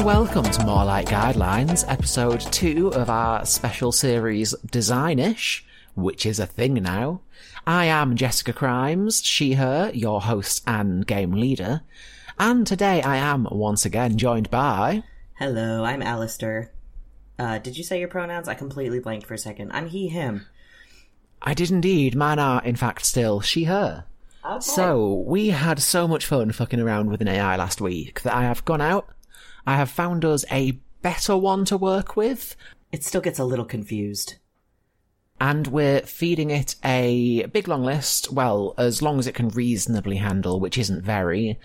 and welcome to More Like Guidelines, episode two of our special series Designish, which is a thing now. I am Jessica Crimes, she, her, your host and game leader, and today I am once again joined by. Hello, I'm Alistair. Uh, did you say your pronouns? I completely blanked for a second. I'm he, him. I did indeed. Mine are, in fact, still she, her. Okay. So, we had so much fun fucking around with an AI last week that I have gone out. I have found us a better one to work with, It still gets a little confused. and we're feeding it a big long list, well, as long as it can reasonably handle, which isn't very,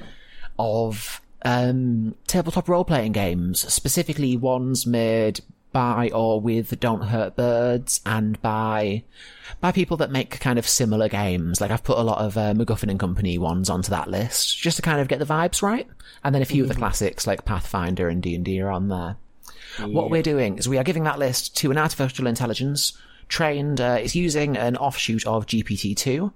of um, tabletop role playing games, specifically ones made by or with Don't Hurt Birds and by by people that make kind of similar games. Like I've put a lot of uh, MacGuffin and Company ones onto that list just to kind of get the vibes right, and then a few of the classics like Pathfinder and D and D are on there. What we're doing is we are giving that list to an artificial intelligence trained. Uh, it's using an offshoot of GPT-2,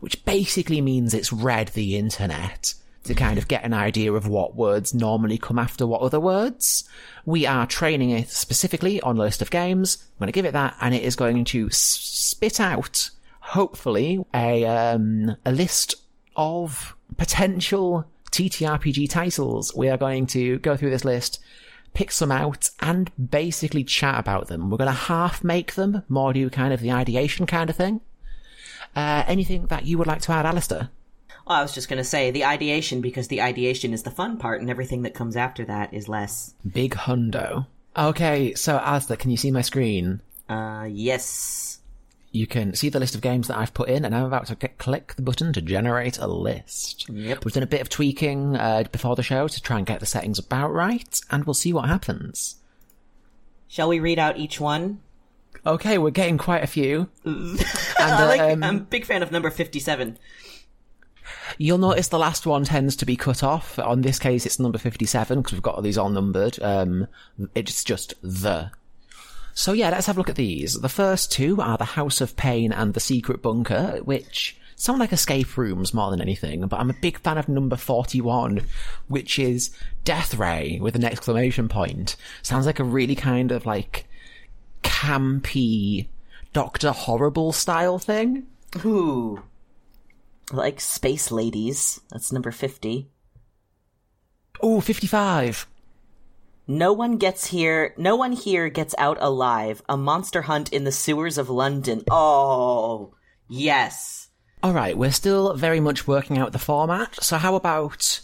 which basically means it's read the internet to kind of get an idea of what words normally come after what other words. We are training it specifically on a list of games. I'm going to give it that, and it is going to spit out, hopefully, a um, a list of potential TTRPG titles. We are going to go through this list, pick some out, and basically chat about them. We're going to half make them, more do kind of the ideation kind of thing. Uh, anything that you would like to add, Alistair? Well, I was just gonna say the ideation because the ideation is the fun part, and everything that comes after that is less. Big hundo. Okay, so Alistair, can you see my screen? Uh, yes. You can see the list of games that I've put in, and I'm about to c- click the button to generate a list. Yep. We've done a bit of tweaking uh, before the show to try and get the settings about right, and we'll see what happens. Shall we read out each one? Okay, we're getting quite a few. and I like, um, I'm a big fan of number fifty-seven. You'll notice the last one tends to be cut off. On this case, it's number 57 because we've got all these all numbered. Um, it's just the. So yeah, let's have a look at these. The first two are the House of Pain and the Secret Bunker, which sound like escape rooms more than anything, but I'm a big fan of number 41, which is Death Ray with an exclamation point. Sounds like a really kind of like campy Doctor Horrible style thing. Ooh. Like space ladies. That's number fifty. Oh, 55. No one gets here. No one here gets out alive. A monster hunt in the sewers of London. Oh, yes. All right, we're still very much working out the format. So how about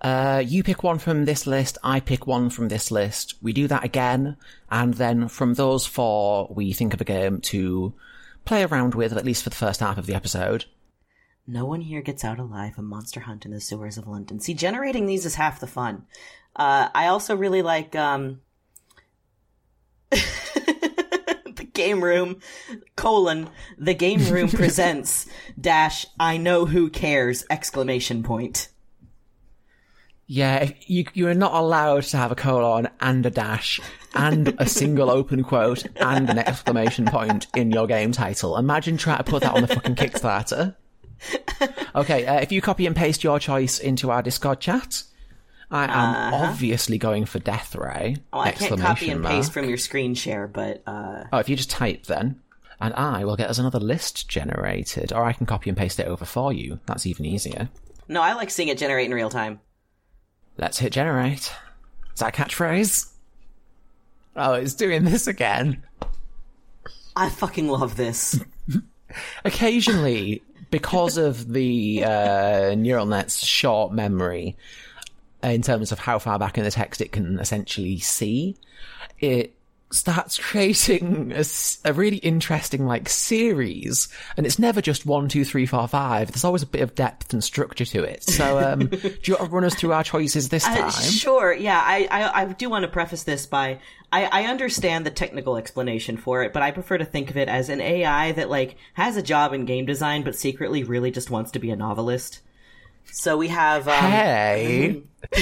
uh, you pick one from this list, I pick one from this list. We do that again, and then from those four, we think of a game to play around with, at least for the first half of the episode. No one here gets out alive. A monster hunt in the sewers of London. See, generating these is half the fun. Uh, I also really like um, the game room colon the game room presents dash I know who cares exclamation point. Yeah, you you are not allowed to have a colon and a dash and a single open quote and an exclamation point in your game title. Imagine trying to put that on the fucking Kickstarter. Okay, uh, if you copy and paste your choice into our Discord chat, I am obviously going for Death Ray. Oh, I can't copy and paste from your screen share, but uh, Oh, if you just type then, and I will get us another list generated, or I can copy and paste it over for you. That's even easier. no, I like seeing it generate in real time. Let's hit generate. Is that a catchphrase? Oh, it's doing this again. I fucking love this. Occasionally, because of the uh, neural net's short memory, in terms of how far back in the text it can essentially see, it starts creating a really interesting like series and it's never just one two three four five there's always a bit of depth and structure to it so um do you want to run us through our choices this time Uh, sure, yeah. I, I, I do want to preface this by I, I understand the technical explanation for it, but I prefer to think of it as an AI that like has a job in game design, but secretly really just wants to be a novelist. So we have um, hey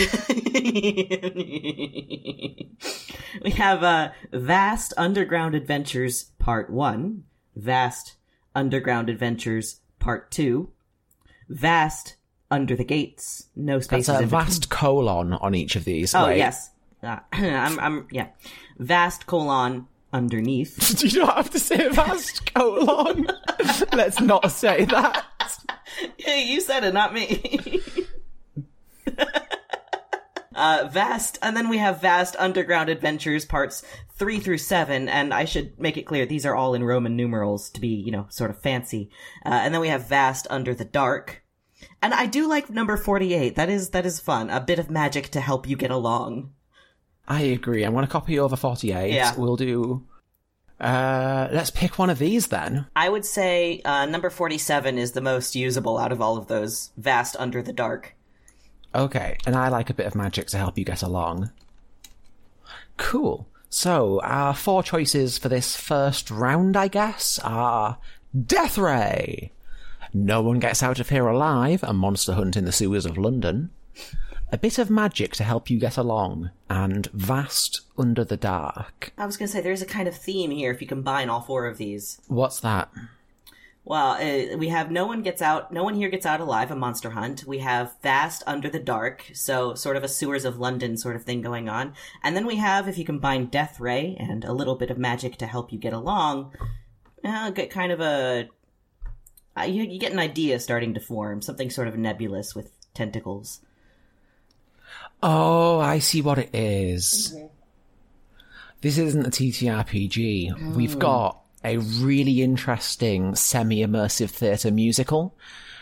we have uh, Vast Underground Adventures Part 1, Vast Underground Adventures Part 2, Vast Under the Gates, no That's spaces a in between. vast colon on each of these. Oh, right? yes. uh, I'm, I'm, yeah, vast colon underneath. you don't have to say vast colon. Let's not say that. You said it, not me. uh, vast, and then we have vast underground adventures parts three through seven, and I should make it clear these are all in Roman numerals to be, you know, sort of fancy. Uh, and then we have vast under the dark, and I do like number forty-eight. That is that is fun. A bit of magic to help you get along. I agree. I want to copy over 48. Yeah. We'll do. Uh, let's pick one of these then. I would say uh, number forty-seven is the most usable out of all of those. Vast under the dark. Okay, and I like a bit of magic to help you get along. Cool. So, our four choices for this first round, I guess, are Death Ray. No one gets out of here alive, a monster hunt in the sewers of London. A bit of magic to help you get along, and Vast Under the Dark. I was gonna say there's a kind of theme here if you combine all four of these. What's that? Well, uh, we have no one gets out, no one here gets out alive, a monster hunt. We have vast under the dark, so sort of a sewers of London sort of thing going on. And then we have, if you combine Death Ray and a little bit of magic to help you get along, uh, get kind of a, uh, you, you get an idea starting to form, something sort of nebulous with tentacles. Oh, I see what it is. This isn't a TTRPG. We've got a really interesting semi-immersive theatre musical.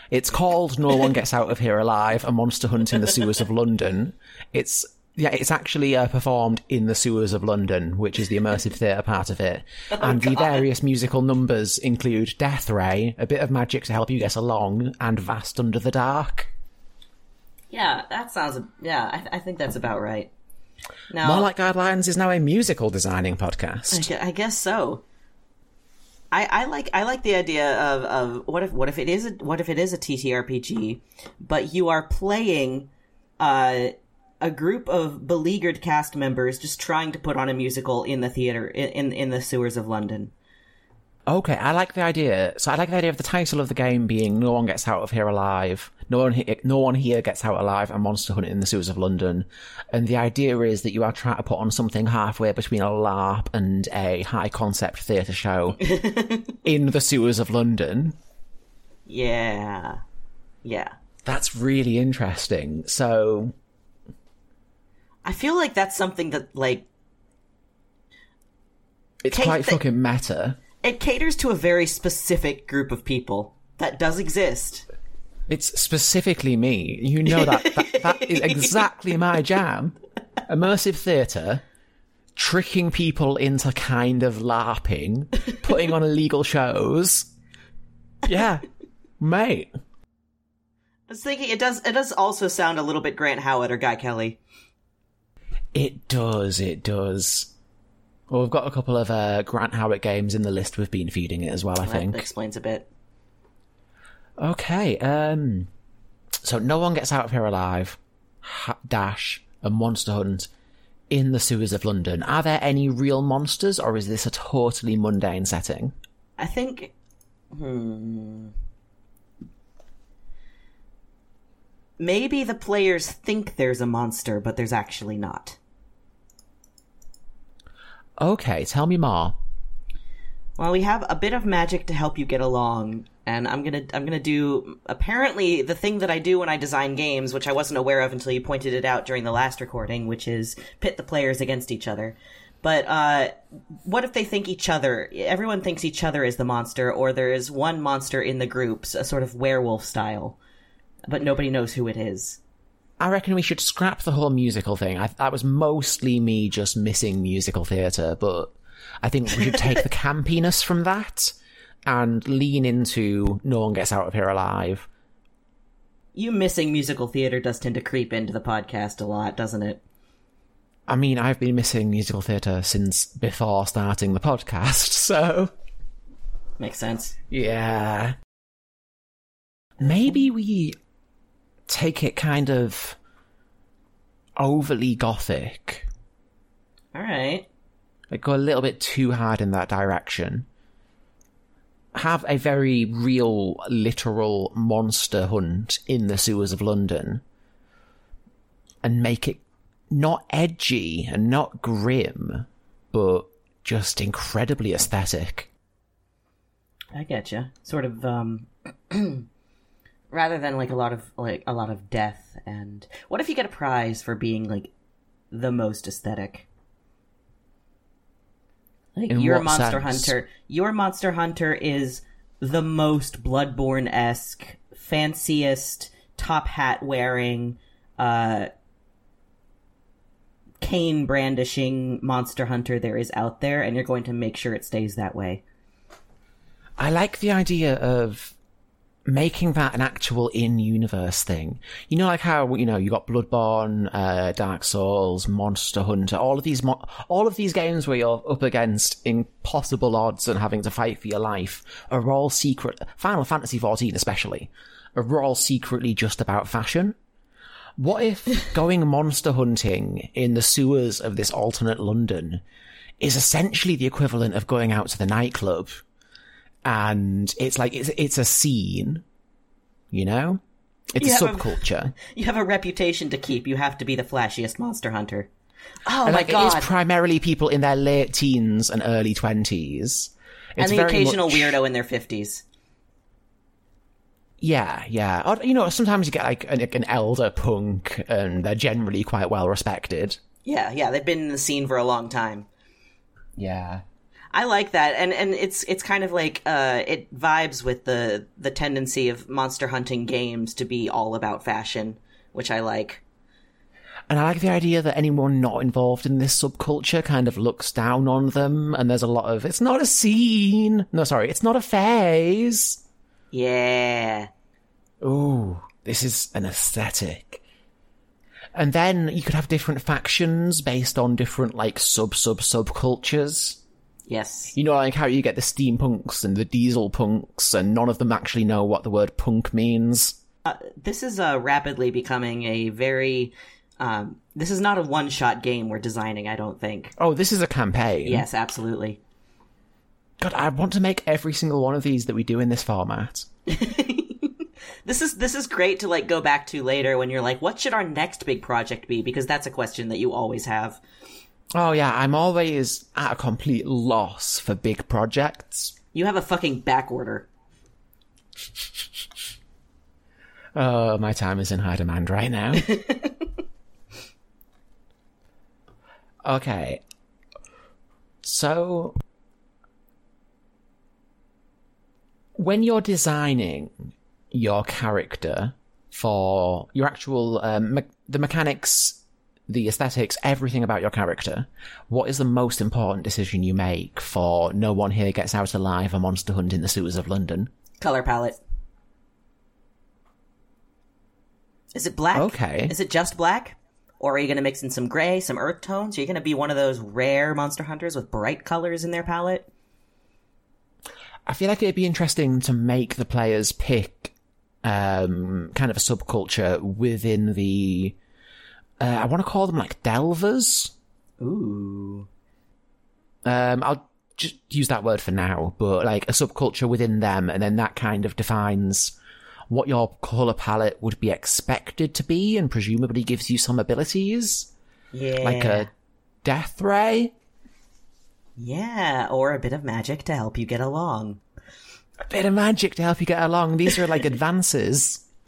It's called No One Gets Out of Here Alive, A Monster Hunt in the Sewers of London. It's yeah, it's actually uh, performed in the sewers of London, which is the immersive theatre part of it. and the various musical numbers include Death Ray, a bit of magic to help you get along, and Vast Under the Dark. Yeah, that sounds, yeah, I, th- I think that's about right. Now, More Like Guidelines is now a musical designing podcast. I I guess so. I, I like I like the idea of, of what if what if it is a, what if it is a TTRPG, but you are playing uh, a group of beleaguered cast members just trying to put on a musical in the theater in in, in the sewers of London. Okay, I like the idea. So I like the idea of the title of the game being "No one gets out of here alive." No one, he- no one here gets out alive. A monster hunt in the sewers of London, and the idea is that you are trying to put on something halfway between a LARP and a high concept theatre show in the sewers of London. Yeah, yeah. That's really interesting. So I feel like that's something that like it's Kate, quite the- fucking meta. It caters to a very specific group of people that does exist. It's specifically me. You know that that, that is exactly my jam. Immersive theatre, tricking people into kind of LARPing, putting on illegal shows. Yeah, mate. I was thinking it does it does also sound a little bit Grant Howitt or Guy Kelly. It does, it does. Well, we've got a couple of uh, Grant Howitt games in the list we've been feeding it as well, I That think. explains a bit. Okay, um, so no one gets out of here alive. Ha- dash and monster hunt in the sewers of London. Are there any real monsters, or is this a totally mundane setting? I think. Hmm. Maybe the players think there's a monster, but there's actually not. Okay, tell me more. Well, we have a bit of magic to help you get along, and I'm gonna I'm gonna do apparently the thing that I do when I design games, which I wasn't aware of until you pointed it out during the last recording, which is pit the players against each other. But uh, what if they think each other? Everyone thinks each other is the monster, or there is one monster in the groups, a sort of werewolf style, but nobody knows who it is. I reckon we should scrap the whole musical thing. I, that was mostly me just missing musical theatre, but I think we should take the campiness from that and lean into no one gets out of here alive. You missing musical theater does tend to creep into the podcast a lot, doesn't it? I mean, I've been missing musical theatre since before starting the podcast, so Makes sense. yeah. Maybe we take it kind of overly gothic. All right. Like go a little bit too hard in that direction. Have a very real, literal monster hunt in the sewers of London. And make it not edgy and not grim, but just incredibly aesthetic. I get you. Sort of, um, rather than like a lot of like a lot of death and what if you get a prize for being like the most aesthetic? Like In your Monster sense? Hunter, your Monster Hunter is the most Bloodborne esque, fanciest top hat wearing, uh, cane brandishing Monster Hunter there is out there, and you're going to make sure it stays that way. I like the idea of making that an actual in-universe thing. You know, like how you know you got Bloodborne, uh, Dark Souls, Monster Hunter, all of these, mo- all of these games where you're up against impossible odds and having to fight for your life are all secret. Final Fantasy XIV, especially, are all secretly just about fashion. What if going monster hunting in the sewers of this alternate London is essentially the equivalent of going out to the nightclub and it's like it's it's a scene, you know? It's Yeah, a subculture. You have a reputation to keep. You have to be the flashiest monster hunter. Oh And my like god! it is primarily people in their late teens and early twenties. and the occasional weirdo in their fifties. Yeah, yeah. Or, you know, sometimes you get like an, an elder punk, and they're generally quite well respected. Yeah, yeah, they've been in the scene for a long time. Yeah. I like that, and and it's it's kind of like uh, it vibes with the the tendency of monster hunting games to be all about fashion, which I like. And I like the idea that anyone not involved in this subculture kind of looks down on them, and there's a lot of, it's not a scene. No, sorry, it's not a phase. Yeah, Ooh, this is an aesthetic. And then you could have different factions based on different, like, sub sub subcultures. Yes, You know, like how you get the steampunks and the diesel punks, and none of them actually know what the word punk means. this is uh, rapidly becoming a very. Um, this is not a one shot game we're designing. I don't think. Oh, this is a campaign. Yes, absolutely. God, I want to make every single one of these that we do in this format. This is this is great to like go back to later when you're like, what should our next big project be? Because that's a question that you always have. Oh yeah, I'm always at a complete loss for big projects. You have a fucking back order. Oh, my time is in high demand right now. okay. So, when you're designing your character for your actual, um, me- the mechanics, the aesthetics, everything about your character, what is the most important decision you make for no one here gets out alive a monster hunt in the sewers of London? Color palette. Is it black? Okay. Is it just black? Or are you going to mix in some gray, some earth tones? Are you going to be one of those rare monster hunters with bright colors in their palette? I feel like it'd be interesting to make the players pick um, kind of a subculture within the. Uh, I want to call them like delvers. Ooh. Um, I'll just use that word for now, but like a subculture within them, and then that kind of defines what your color palette would be expected to be, and presumably gives you some abilities, Yeah. like a death ray. Yeah, or a bit of magic to help you get along. A bit of magic to help you get along. These are like advances.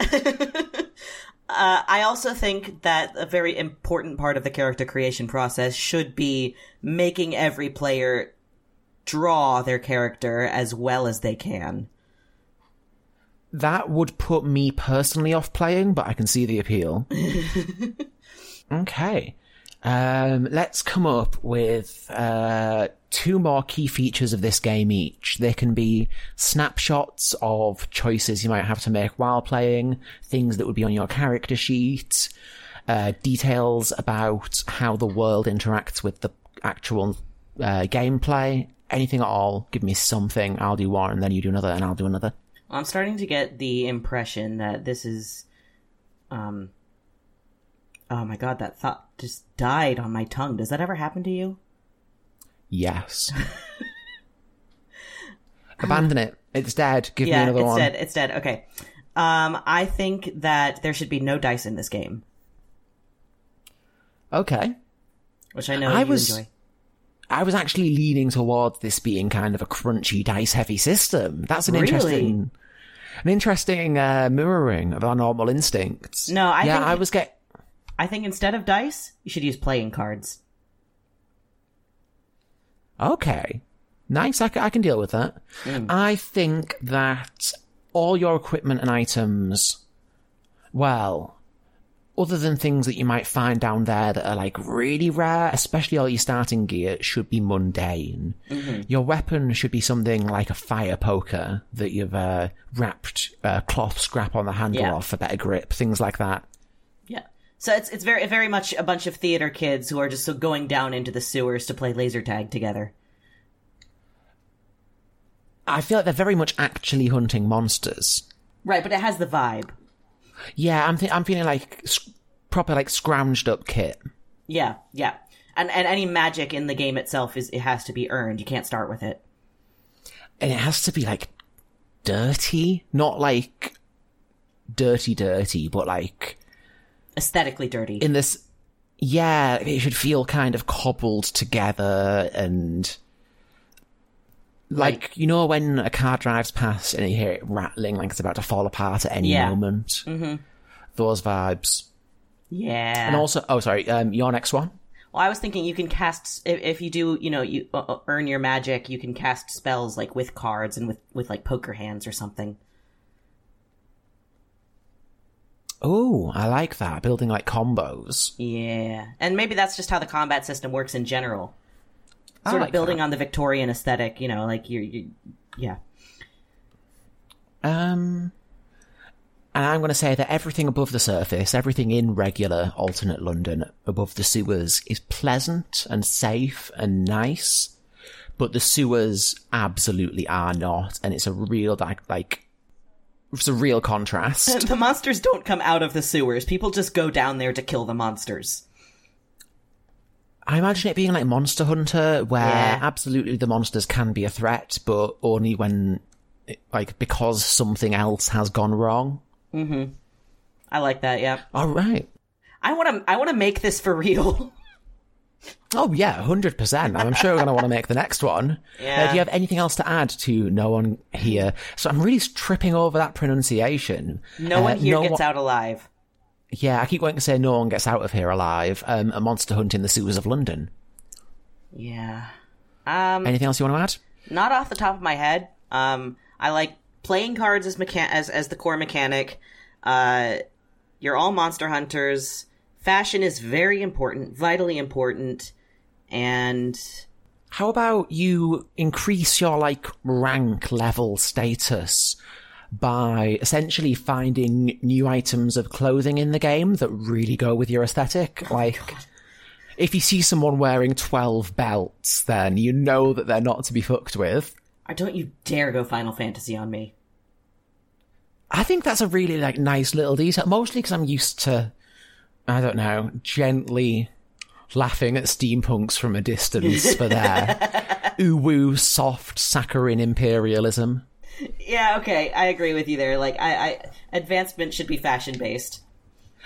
Uh, I also think that a very important part of the character creation process should be making every player draw their character as well as they can. That would put me personally off playing, but I can see the appeal. okay. Um, let's come up with uh, two more key features of this game each. There can be snapshots of choices you might have to make while playing, things that would be on your character sheet, uh, details about how the world interacts with the actual uh, gameplay, anything at all. Give me something, I'll do one, and then you do another, and I'll do another. I'm starting to get the impression that this is, um, oh my god, that thought just died on my tongue. Does that ever happen to you? Yes. Abandon it. It's dead. Give me another it's one. It's dead. It's dead. Okay. Um, I think that there should be no dice in this game. Okay. which I know I you was- enjoy. I was actually leaning towards this being kind of a crunchy dice heavy system. That's an Really? interesting, an interesting uh, mirroring of our normal instincts. No, I yeah, think- I was get. I think instead of dice, you should use playing cards. Okay, nice. I, can deal with that. Hmm. I think that all your equipment and items, well, other than things that you might find down there that are like really rare, especially all your starting gear, should be mundane. Mm-hmm. Your weapon should be something like a fire poker that you've uh, wrapped uh, cloth scrap on the handle Yeah. of for better grip, things like that. So it's it's very very much a bunch of theater kids who are just so going down into the sewers to play laser tag together. I feel like they're very much actually hunting monsters. Right, but it has the vibe. Yeah, I'm th- I'm feeling like s- proper like scrounged up kit. Yeah, yeah. And and any magic in the game itself is it has to be earned. You can't start with it. and it has to be like dirty, not like dirty, dirty, but like Aesthetically dirty. in this. Yeah, it should feel kind of cobbled together and like you know when a car drives past and you hear it rattling like it's about to fall apart at any Yeah. moment. Mm-hmm. Those vibes, yeah. and also oh sorry, um, your next one. well, I was thinking you can cast if, if you do, you know, you uh, uh, earn your magic, you can cast spells like with cards and with with like poker hands or something. Oh, I like that building like combos. Yeah. And maybe that's just how the combat system works in general. I Sort like of building that. on the Victorian aesthetic, you know, like you you yeah. Um, and I'm going to say that everything above the surface, everything in regular alternate London above the sewers is pleasant and safe and nice, but the sewers absolutely are not, and it's a real like like it's a real contrast. The monsters don't come out of the sewers. People just go down there to kill the monsters. I imagine it being like Monster Hunter, where Yeah. absolutely the monsters can be a threat, but only when like because something else has gone wrong. Mm-hmm. I like that, yeah. All right. I want to I want to make this for real. Oh yeah, hundred percent. I'm sure we're going to want to make the next one. Uh, Yeah. do you have anything else to add to no one here? So I'm really tripping over that pronunciation. No Uh, one here no gets one- out alive. Yeah, I keep wanting to say no one gets out of here alive. Um, a monster hunt in the sewers of London. Yeah. Um Anything else you want to add? not off the top of my head. Um, I like playing cards as mechan- as as the core mechanic. Uh, you're all monster hunters. Fashion is very important, vitally important, and How about you increase your like rank level status by essentially finding new items of clothing in the game that really go with your aesthetic? Like, if you see someone wearing 12 belts, then you know that they're not to be fucked with. uh, don't you dare go Final Fantasy on me. I think that's a really like nice little detail, mostly because I'm used to, I don't know, gently laughing at steampunks from a distance for their ooh-woo soft saccharine imperialism. Yeah, okay, I agree with you there. Like, I, I advancement should be fashion based.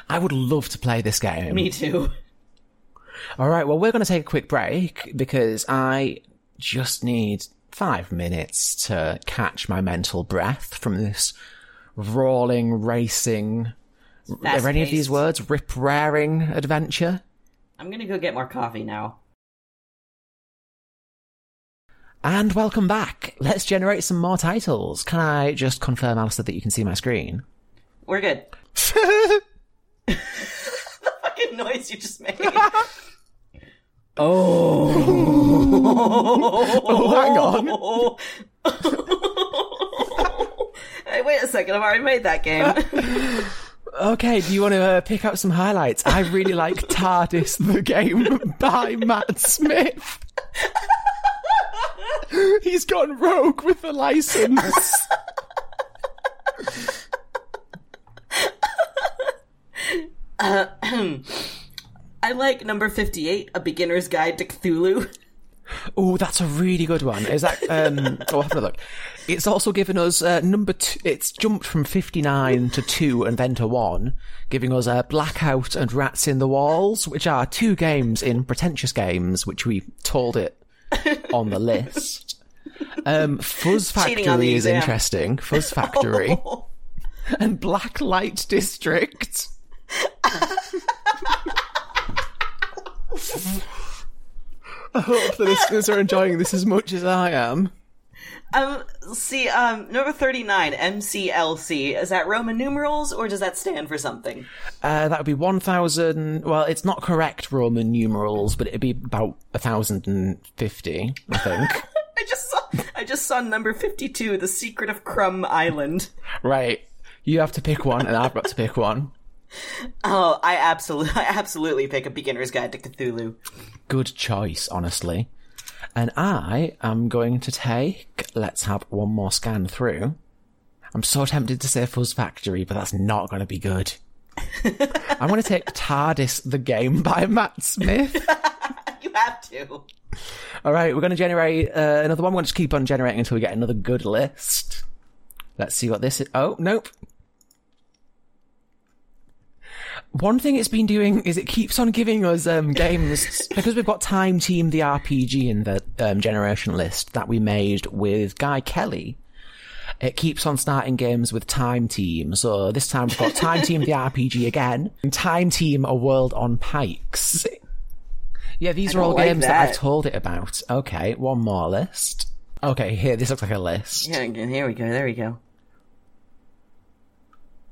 I would love to play this game. Me too. All right, well, we're going to take a quick break because I just need five minutes to catch my mental breath from this rolling, racing, are any of these words rip-raring adventure? I'm gonna go get more coffee now. And welcome back. Let's generate some more titles. Can I just confirm, Alistair, that you can see my screen? We're good. the fucking noise you just made. oh. Oh, hang on. hey, wait a second. I've already made that game. Okay, do you want to uh, pick up some highlights? I really like TARDIS the game by Matt Smith. He's gone rogue with the license. I like number 58, A Beginner's Guide to Cthulhu. Oh, that's a really good one. Is that? Um, oh, have a look. It's also given us uh, number two. It's jumped from fifty nine to two and then to one, giving us uh, Blackout and Rats in the Walls, which are two games in pretentious games, which we told it on the list. Um, Fuzz Cheating on the Factory is interesting. Fuzz Factory and Black Light District. I hope the listeners are enjoying this as much as I am. Um, see, um, number 39, MCLC. Is that Roman numerals or does that stand for something? Uh, that would be 1,000. Well, it's not correct Roman numerals, but it'd be about 1,050, I think. I just saw, I just saw number 52, The Secret of Crumb Island. right. You have to pick one, and I've got to pick one. Oh, I absolutely, I absolutely pick a beginner's guide to Cthulhu. Good choice, honestly. And I am going to take. Let's have one more scan through. I'm so tempted to say Fuzz Factory, but that's not going to be good. I'm going to take TARDIS the Game by Matt Smith. You have to. All right, we're going to generate uh, another one. We're going to just keep on generating until we get another good list. Let's see what this is. Oh, nope. One thing it's been doing is it keeps on giving us um, games because we've got Time Team the RPG in the um, generation list that we made with Guy Kelly. It keeps on starting games with Time Team. So this time we've got Time Team the RPG again and Time Team A World on Pikes. Yeah, these I are all like games that. I've told it about. Okay, one more list. Okay, here, this looks like a list. Yeah, here we go, there we go.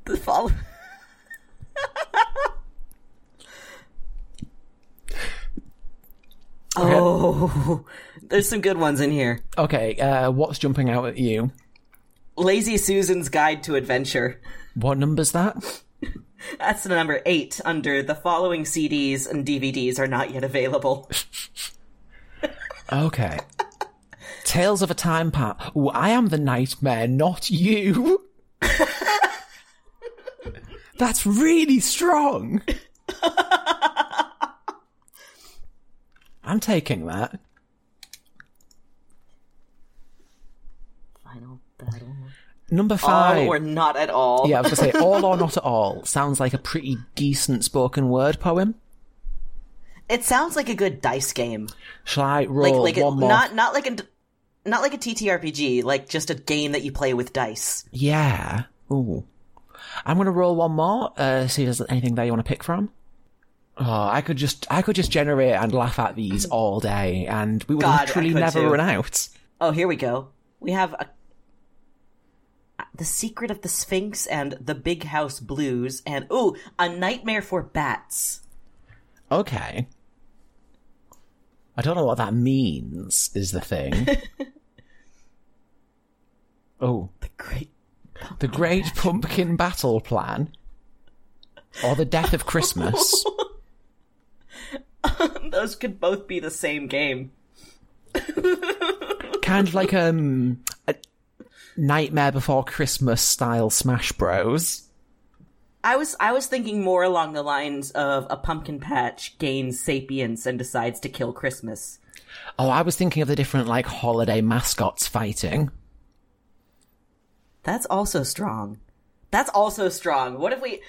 The follow. oh, there's some good ones in here. Okay, uh, what's jumping out at you? Lazy Susan's Guide to Adventure. What number's that? That's the number eight under the following CDs and DVDs are not yet available. Okay. Tales of a Time Pat. Ooh, I am the nightmare, not you. That's really strong. I'm taking that. Final battle. Number All five. or not at all. Yeah, I was gonna say all or not at all. Sounds like a pretty decent spoken word poem. It sounds like a good dice game. Shall I Like roll like a, one more? not not like a not like a TTRPG, like just a game that you play with dice. Yeah. Ooh. I'm gonna roll one more. Uh, see if there's anything there you want to pick from. Oh, I could just, I could just generate and laugh at these all day, and we would God, literally never too. run out. Oh, here we go. We have a The Secret of the Sphinx and The Big House Blues and ooh, A Nightmare for Bats. Okay. I don't know what that means. Is the thing. oh, The Great the Great Pumpkin Battle Plan, or the Death of Christmas. Those could both be the same game. kind of like um, a Nightmare Before Christmas style Smash Bros. I was I was thinking more along the lines of a pumpkin patch gains sapience and decides to kill Christmas. Oh, I was thinking of the different like holiday mascots fighting. That's also strong. That's also strong. What if we?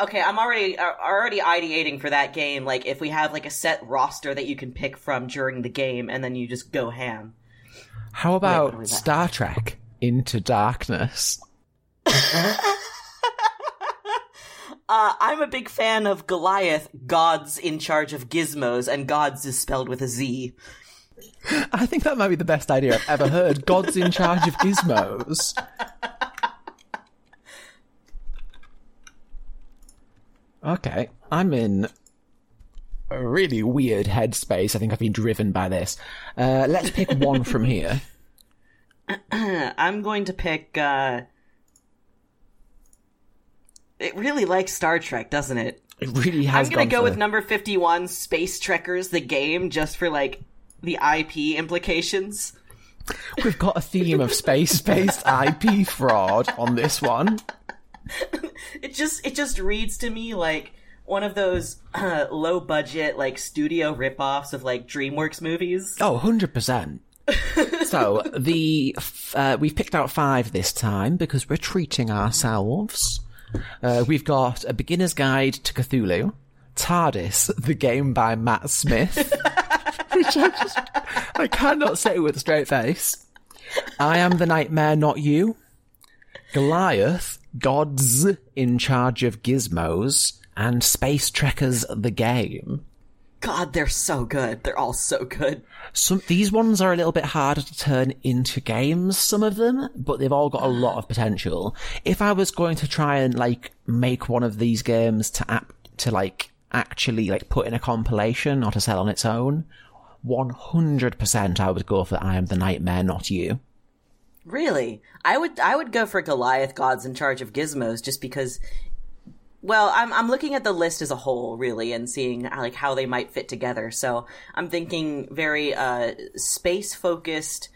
Okay, I'm already uh, already ideating for that game. Like if we have like a set roster that you can pick from during the game, and then you just go ham. How about that? Star Trek Into Darkness? Uh, I'm a big fan of Goliath, gods in charge of gizmos, and gods is spelled with a Z. I think that might be the best idea I've ever heard. God's in charge of gizmos. Okay, I'm in a really weird headspace. I think I've been driven by this. Uh, let's pick one from here. I'm going to pick. uh... It really likes Star Trek, doesn't it? It really has. I'm gonna go for- with number 51, Space Trekkers, the game, just for like the IP implications. We've got a theme of space-based IP fraud on this one. It just it just reads to me like one of those uh, low budget like studio ripoffs of like DreamWorks movies. Oh, 100%. so, the uh, we've picked out five this time because we're treating ourselves. Uh, we've got A Beginner's Guide to Cthulhu, TARDIS, the game by Matt Smith, which I just, I cannot say with a straight face. I Am the Nightmare, Not You, Goliath, Gods in Charge of Gizmos, and Space Trekkers, the game. God, they're so good. They're all so good. Some these ones are a little bit harder to turn into games, some of them, but they've all got a lot of potential. If I was going to try and like make one of these games to app to like actually like put in a compilation or to sell on its own, one hundred percent I would go for I am the nightmare, not you. Really? I would I would go for Goliath Gods in Charge of Gizmos just because well, I'm I'm looking at the list as a whole, really, and seeing like how they might fit together. So I'm thinking very uh, space focused,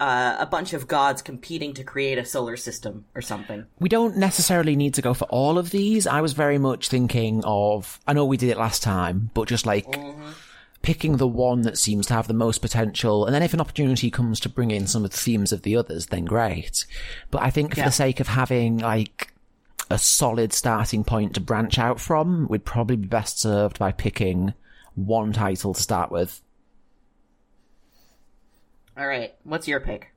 uh, a bunch of gods competing to create a solar system or something. We don't necessarily need to go for all of these. I was very much thinking of. I know we did it last time, but just like. Picking the one that seems to have the most potential, and then if an opportunity comes to bring in some of the themes of the others, then great. But I think for Yeah. the sake of having like a solid starting point to branch out from, we'd probably be best served by picking one title to start with. All right, what's your pick?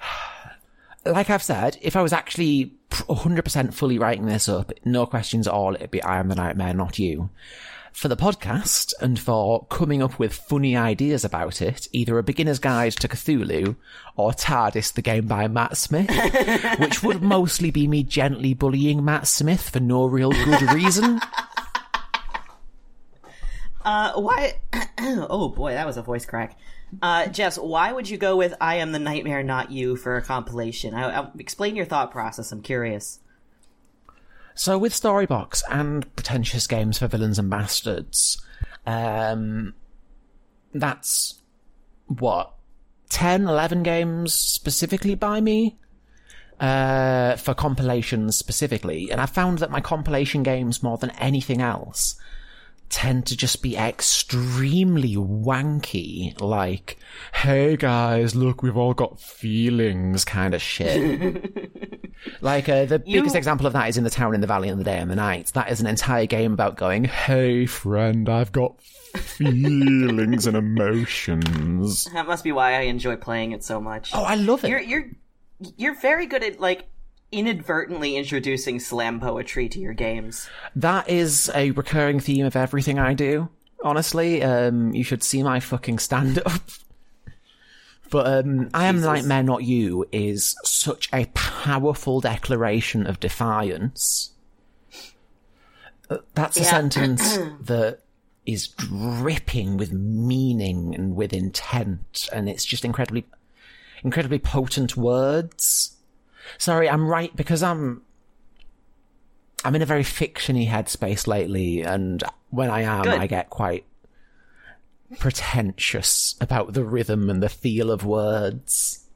Like I've said, if I was actually 100% fully writing this up, no questions at all, it'd be I am the nightmare, not you. For the podcast and for coming up with funny ideas about it, either a beginner's guide to Cthulhu or TARDIS, the game by Matt Smith, which would mostly be me gently bullying Matt Smith for no real good reason. Uh, why? oh boy, that was a voice crack. Uh, Jess, why would you go with "I Am the Nightmare, Not You" for a compilation? I, I, explain your thought process. I'm curious. So with Storybox and pretentious games for villains and bastards, um, that's what 10, 11 games specifically by me uh, for compilations specifically, and I found that my compilation games more than anything else tend to just be extremely wanky, like, hey guys, look, we've all got feelings kind of shit. like, uh, the biggest example of that is in The Town in the Valley and the Day and the Night. That is an entire game about going, hey friend, I've got feelings and emotions. That must be why I enjoy playing it so much. Oh, I love it. You're you're you're very good at like inadvertently introducing slam poetry to your games. That is a recurring theme of everything I do. Honestly, um, you should see my fucking stand up. But um, I am the nightmare, not you, is such a powerful declaration of defiance. Uh, That's a Yeah. sentence that is dripping with meaning and with intent, and it's just incredibly, incredibly potent words. Sorry, I'm right because I'm I'm in a very fictiony headspace lately, and when I am, Good. I get quite pretentious about the rhythm and the feel of words.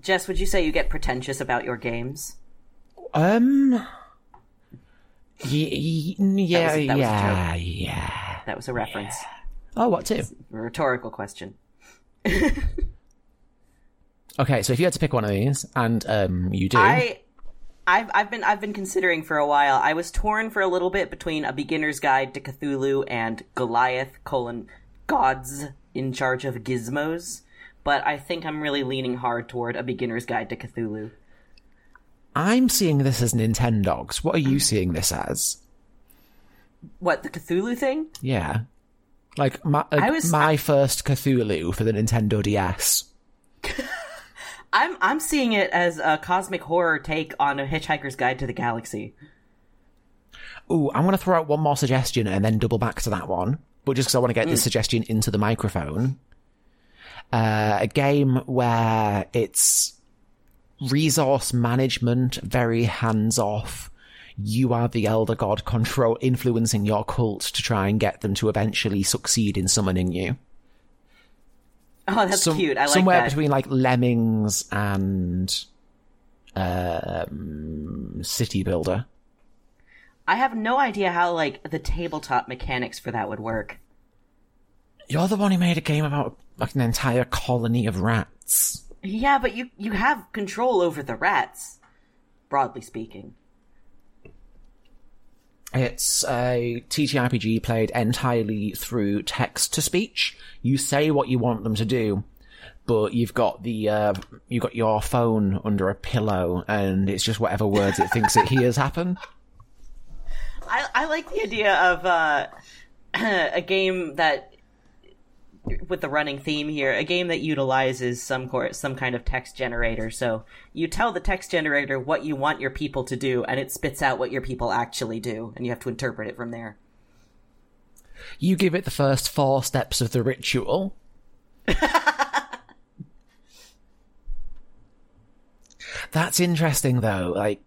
Jess, would you say you get pretentious about your games? Um, y- y- yeah, that was a yeah, yeah. That was a reference. Oh, what too? A rhetorical question. Okay, so if you had to pick one of these, and um, you do, I I've I've been I've been considering for a while. I was torn for a little bit between a beginner's guide to Cthulhu and Goliath colon gods in charge of gizmos, but I think I'm really leaning hard toward a beginner's guide to Cthulhu. I'm seeing this as Nintendogs. What are you seeing this as? What the Cthulhu thing? Yeah, like my uh, I was- my first Cthulhu for the Nintendo DS. I'm I'm seeing it as a cosmic horror take on a Hitchhiker's Guide to the Galaxy. Ooh, I'm going to throw out one more suggestion and then double back to that one. But just because I want to get this suggestion into the microphone. Uh, a game where it's resource management, very hands off. You are the elder god control, influencing your cult to try and get them to eventually succeed in summoning you. Oh, that's Some- cute. I like that. somewhere that. between like Lemmings and um, City Builder. I have no idea how like the tabletop mechanics for that would work. You're the one who made a game about like an entire colony of rats. Yeah, but you you have control over the rats, broadly speaking. It's a TTRPG played entirely through text to speech. You say what you want them to do, but you've got the uh, you've got your phone under a pillow, and it's just whatever words it thinks it hears happen. I I like the idea of uh, a game that with the running theme here, a game that utilizes some cor- some kind of text generator. So you tell the text generator what you want your people to do, and it spits out what your people actually do, and you have to interpret it from there. You give it the first four steps of the ritual. That's interesting though, like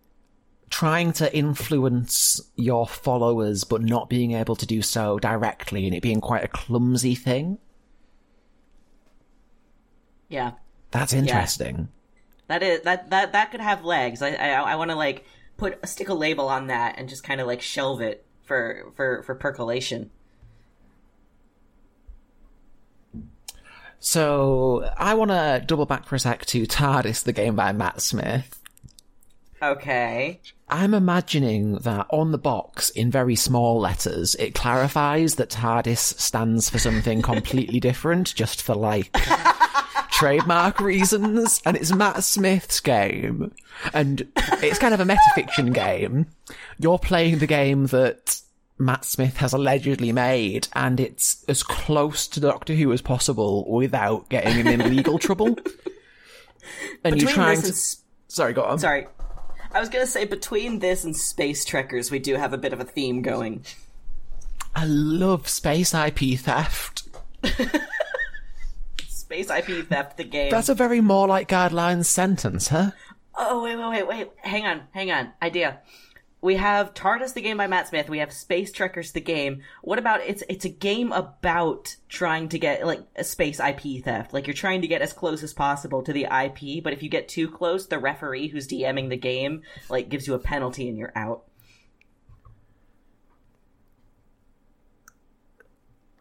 trying to influence your followers but not being able to do so directly and it being quite a clumsy thing. Yeah, That's interesting. that is that that that could have legs. I I, I want to like put stick a label on that and just kind of like shelve it for for for percolation. So I want to double back for a sec to TARDIS, the game by Matt Smith. Okay. I'm imagining that on the box, in very small letters, it clarifies that TARDIS stands for something completely different, just for like trademark reasons. And it's Matt Smith's game. And it's kind of a metafiction game. You're playing the game that Matt Smith has allegedly made, and it's as close to Doctor Who as possible without getting him in legal trouble. And you're trying to. Sorry, go on. sorry, I was gonna say between this and Space Trekkers, we do have a bit of a theme going. I love space IP theft. Space IP theft, the game. That's a very more like guidelines sentence, huh? Oh wait, wait, wait, wait. Hang on, hang on. Idea. We have TARDIS the game by Matt Smith. We have Space Trekkers the game. What about it's it's a game about trying to get like a space IP theft. Like you're trying to get as close as possible to the IP, but if you get too close, the referee who's DMing the game like gives you a penalty and you're out.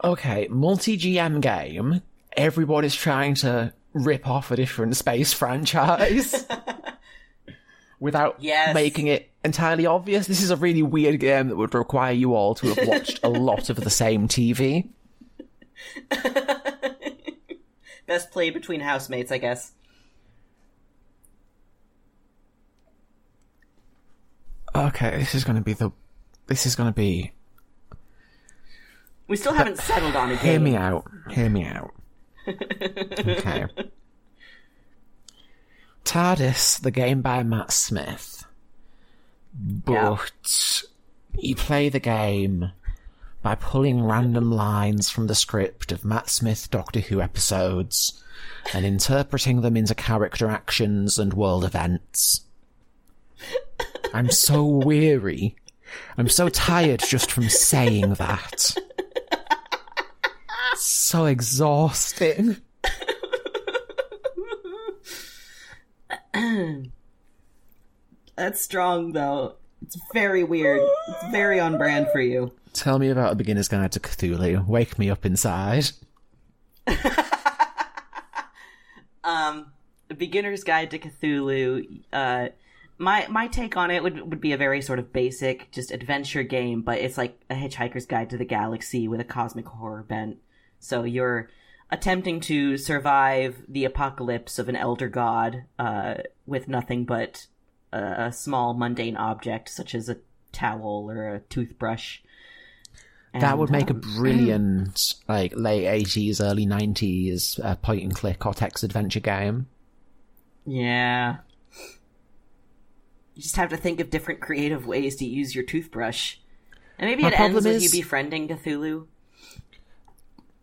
Okay, multi GM game. Everybody's trying to rip off a different space franchise without Yes. making it entirely obvious. This is a really weird game that would require you all to have watched a lot of the same TV. Best play between housemates, I guess. Okay, this is going to be the. This is going to be. We still haven't settled on a Hear game. me out. Hear me out. Okay. TARDIS, the game by Matt Smith. But you play the game by pulling random lines from the script of Matt Smith Doctor Who episodes and interpreting them into character actions and world events. I'm so weary. I'm so tired just from saying that. So exhausting. That's strong though. It's very weird. It's very on brand for you. Tell me about a beginner's guide to Cthulhu. Wake me up inside. um a beginner's guide to cthulhu uh my my take on it would would be a very sort of basic just adventure game but it's like a hitchhiker's guide to the galaxy with a cosmic horror bent so you're attempting to survive the apocalypse of an elder god uh with nothing but a, a small mundane object such as a towel or a toothbrush that would make a um, brilliant, like, late 80s, early 90s uh, point and click or text adventure game. Yeah. You just have to think of different creative ways to use your toothbrush. And maybe My it ends problem with you befriending Cthulhu.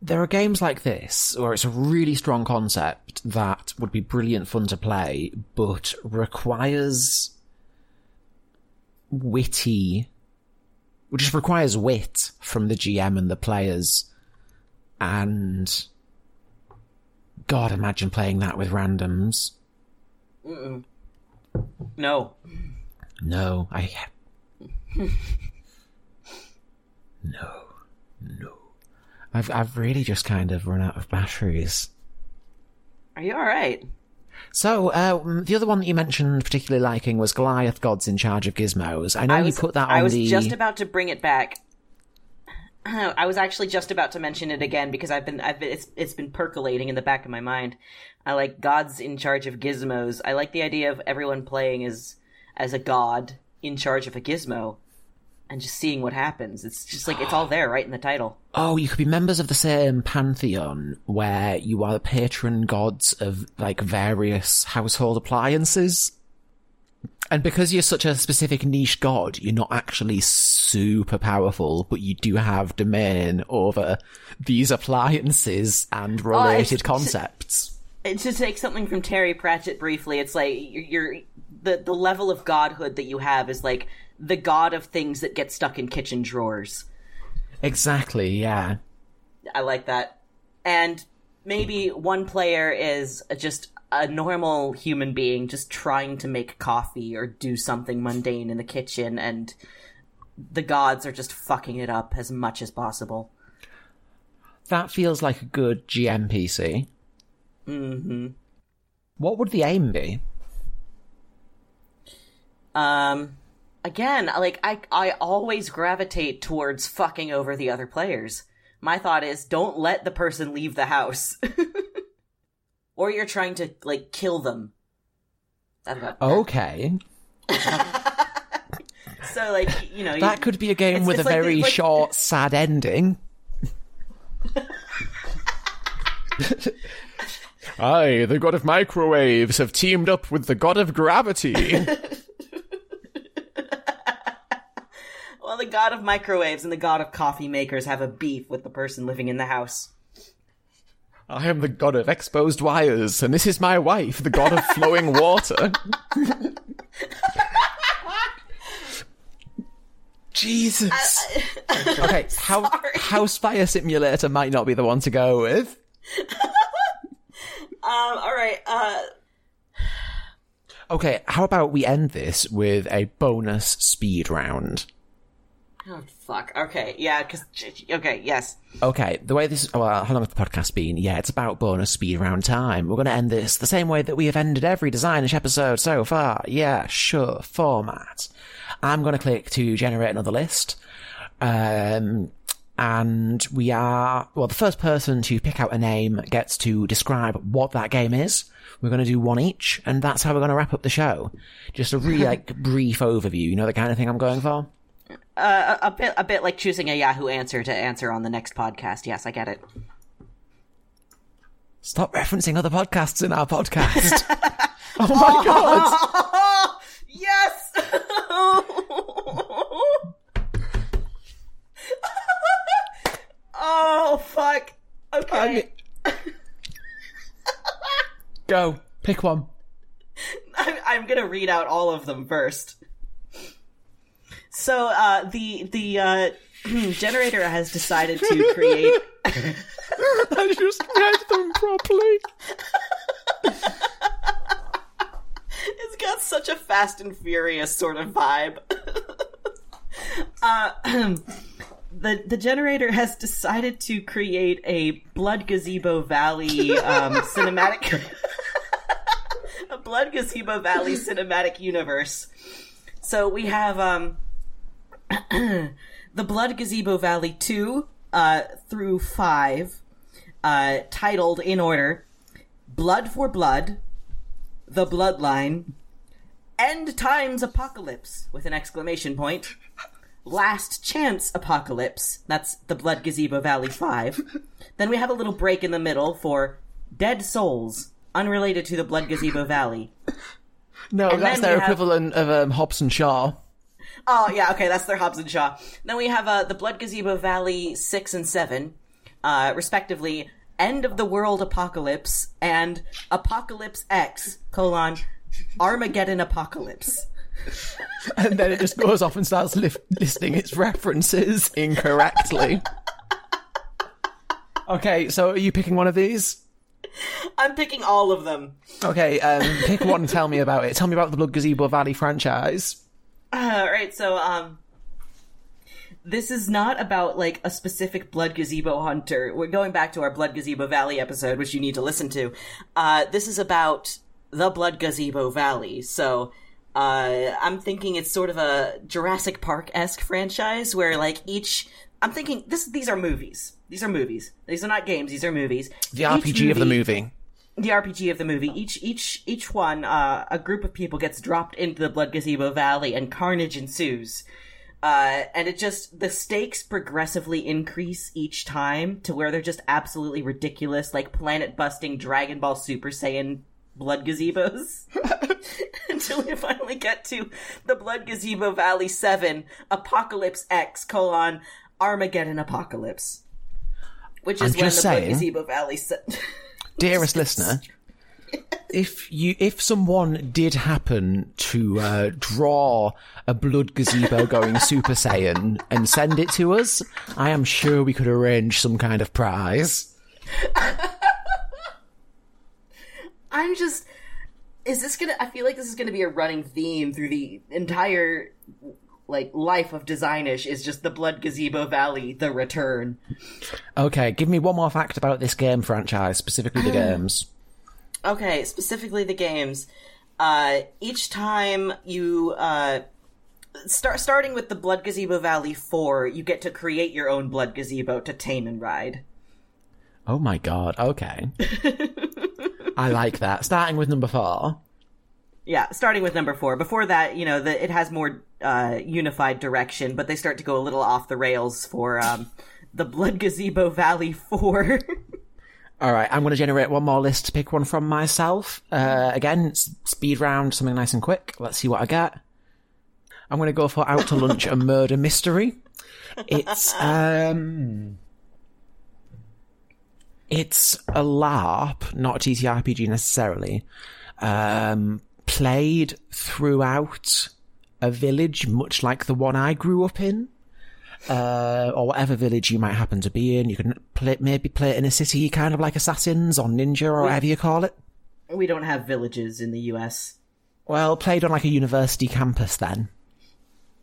There are games like this where it's a really strong concept that would be brilliant fun to play, but requires witty, which just requires wit from the GM and the players. And God, imagine playing that with randoms. No. No, I. No. No. I've I've really just kind of run out of batteries. Are you all right? So, uh, the other one that you mentioned particularly liking was Goliath Gods in Charge of Gizmos. I know I you put that on I was the. just about to bring it back. I was actually just about to mention it again because I've been, I've been, it's, it's been percolating in the back of my mind. I like gods in charge of gizmos. I like the idea of everyone playing as as a god in charge of a gizmo, and just seeing what happens. It's just like it's all there, right in the title. Oh, you could be members of the same pantheon where you are the patron gods of like various household appliances. And because you're such a specific niche god, you're not actually super powerful, but you do have domain over these appliances and oh, related it's- concepts. And to take something from Terry Pratchett briefly, it's like you're, you're the the level of godhood that you have is like the god of things that get stuck in kitchen drawers. Exactly, yeah. I like that. And maybe one player is just a normal human being just trying to make coffee or do something mundane in the kitchen and the gods are just fucking it up as much as possible. That feels like a good GMPC. Mm-hmm. What would the aim be? Um again, like I I always gravitate towards fucking over the other players. My thought is don't let the person leave the house. or you're trying to like kill them. That about Okay. So like, you know, That you- could be a game It's- with it's a like- very it's like- short, sad ending. I, the god of microwaves have teamed up with the god of gravity. Well, the god of microwaves and the god of coffee makers have a beef with the person living in the house. I am the god of exposed wires, and this is my wife, the god of flowing water. Jesus. okay, how, House Fire Simulator might not be the one to go with. Um, alright, uh, Okay, how about we end this with a bonus speed round? Oh fuck, okay, yeah, cause, okay, yes. Okay, the way this, well, how long has the podcast been? Yeah, it's about bonus speed round time. We're going to end this the same way that we have ended every Designish episode so far. Yeah, sure, format. I'm going to click to generate another list. Um, and we are, well, the first person to pick out a name gets to describe what that game is. We're going to do one each, and that's how we're going to wrap up the show. Just a really, like, brief overview, you know the kind of thing I'm going for? Uh, a, a bit, a bit like choosing a Yahoo answer to answer on the next podcast. Yes, I get it. Stop referencing other podcasts in our podcast. oh my god! yes! oh, fuck. Okay. Go. Pick one. I'm, I'm gonna read out all of them first. So, uh, the, the, uh, generator has decided to create I just read them properly. It's got such a Fast and Furious sort of vibe. uh, the the generator has decided to create a Blood Gazebo Valley um, cinematic, a Blood Gazebo Valley cinematic universe. So we have um, the Blood Gazebo Valley two uh, through five, uh, titled in order: Blood for Blood, The Bloodline, End Times Apocalypse with an exclamation point. Last Chance Apocalypse. That's the Blood Gazebo Valley 5. then we have a little break in the middle for Dead Souls, unrelated to the Blood Gazebo Valley. No, And that's their we have- equivalent of um, Hobbs and Shaw. Oh, yeah, okay, that's their Hobbs and Shaw. Then we have uh, the Blood Gazebo Valley 6 and 7, uh, respectively, End of the World Apocalypse and Apocalypse X, colon, Armageddon Apocalypse. And then it just goes off and starts lif- listing its references incorrectly. okay, so are you picking one of these? I'm picking all of them. Okay, um, pick one and tell me about it. Tell me about the Blood Gazebo Valley franchise. Uh, right, so, um, this is not about like a specific blood gazebo hunter. We're going back to our Blood Gazebo Valley episode, which you need to listen to. Uh, this is about the Blood Gazebo Valley. So, uh, I'm thinking it's sort of a Jurassic Park esque franchise where like each. I'm thinking this. These are movies. These are movies. These are not games. These are movies. The Each RPG of the movie. The RPG of the movie. Each each each one, uh, a group of people gets dropped into the Blood Gazebo Valley, and carnage ensues. Uh, and it just the stakes progressively increase each time to where they're just absolutely ridiculous, like planet busting Dragon Ball Super Saiyan blood gazebos. Until we finally get to the Blood Gazebo Valley Seven Apocalypse X colon Armageddon Apocalypse, which is I'm when the Blood saying- Gazebo Valley. Se- Dearest listener, if you if someone did happen to uh, draw a blood gazebo going Super Saiyan and send it to us, I am sure we could arrange some kind of prize. I'm just. Is this gonna? I feel like this is gonna be a running theme through the entire like life of Designish. Is just the Blood Gazebo Valley, the return. Okay, give me one more fact about this game franchise, specifically the games. Okay, specifically the games. Uh, each time you uh, start starting with the Blood Gazebo Valley four, you get to create your own Blood Gazebo to tame and ride. Oh my god, okay. I like that. Starting with number four. Yeah, starting with number four. Before that, you know, the, it has more uh, unified direction, but they start to go a little off the rails for um, the Blood Gazebo Valley four. All right, I'm going to generate one more list to pick one from myself. Uh, again, speed round, something nice and quick. Let's see what I get. I'm going to go for Out to Lunch, a murder mystery. It's um, it's a LARP, not a TTRPG necessarily. Um, played throughout a village, much like the one I grew up in uh, or whatever village you might happen to be in. You can play, maybe play it in a city, kind of like Assassins or Ninja or whatever you call it. we don't have villages in the U.S. Well, played on like a university campus then.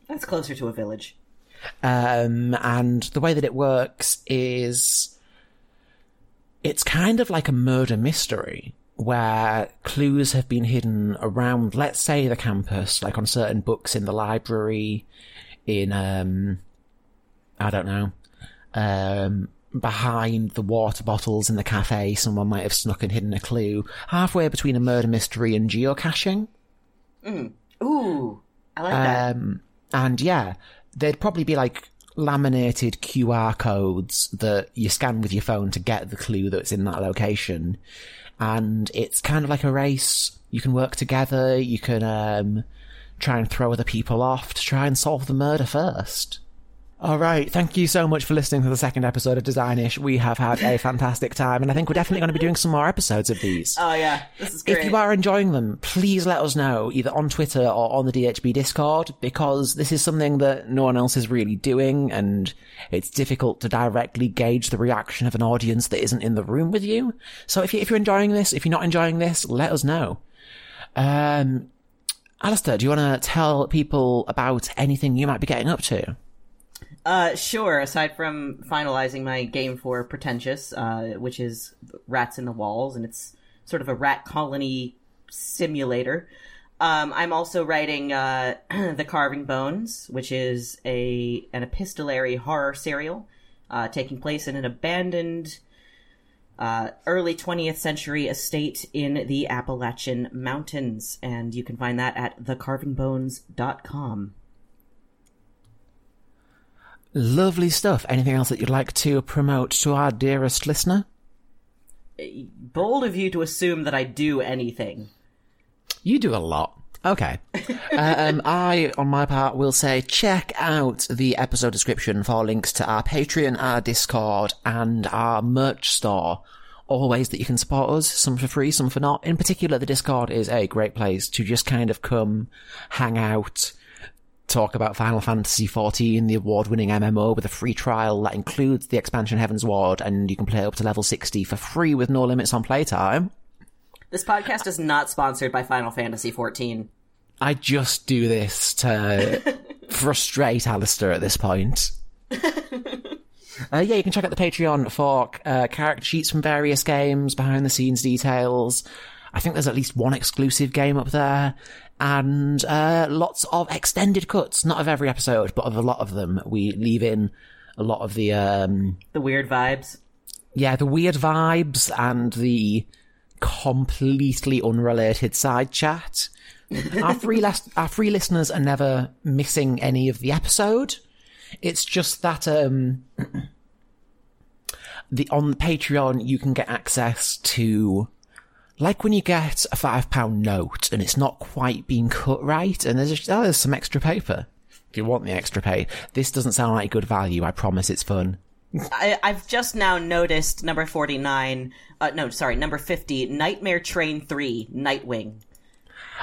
That's closer to a village. Um, and the way that it works is it's kind of like a murder mystery where clues have been hidden around, let's say, the campus, like on certain books in the library, in, um, I don't know, um, behind the water bottles in the cafe, someone might have snuck and hidden a clue, halfway between a murder mystery and geocaching. Mm. Ooh, I like that. Um, and yeah, there'd probably be like laminated QR codes that you scan with your phone to get the clue that's in that location. And it's kind of like a race. You can work together. You can, um, try and throw other people off to try and solve the murder first. All right. Thank you so much for listening to the second episode of Designish. We have had a fantastic time, and I think we're definitely going to be doing some more episodes of these. oh yeah, this is great. If you are enjoying them, please let us know either on Twitter or on the DHB Discord because this is something that no one else is really doing and it's difficult to directly gauge the reaction of an audience that isn't in the room with you. So if, you, if you're enjoying this, if you're not enjoying this, let us know. Um, Alistair, do you want to tell people about anything you might be getting up to? Uh, sure. Aside from finalizing my game for Pretentious, uh, which is Rats in the Walls, and it's sort of a rat colony simulator. Um, I'm also writing uh, The Carving Bones, which is a an epistolary horror serial uh, taking place in an abandoned uh, early 20th century estate in the Appalachian Mountains, and you can find that at thecarvingbones.com. Lovely stuff. Anything else that you'd like to promote to our dearest listener? Bold of you to assume that I do anything. You do a lot. Okay. um, I, on my part, will say check out the episode description for links to our Patreon, our Discord, and our merch store. All ways that you can support us, some for free, some for not. In particular, the Discord is a great place to just kind of come, hang out, talk about Final Fantasy XIV, the award-winning MMO with a free trial that includes the expansion Heavensward, and you can play up to level 60 for free with no limits on playtime. This podcast is not sponsored by Final Fantasy XIV. I just do this to frustrate Alistair at this point. Uh, yeah, you can check out the Patreon for uh, character sheets from various games, behind the scenes details. I think there's at least one exclusive game up there, and uh, lots of extended cuts. Not of every episode, but of a lot of them. We leave in a lot of the um, The weird vibes. yeah, the weird vibes and the completely unrelated side chat. our free las- our free listeners are never missing any of the episode. It's just that um the on the Patreon you can get access to like when you get a five pound note and it's not quite being cut right and there's just, oh, there's some extra paper. If you want the extra pay, this doesn't sound like good value. I promise it's fun. I, I've just now noticed number 49, uh, no, sorry, number 50, Nightmare Train 3, Nightwing.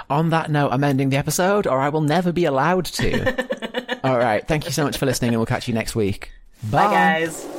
On that note, I'm ending the episode, or I will never be allowed to. All right. Thank you so much for listening, and we'll catch you next week. Bye, guys.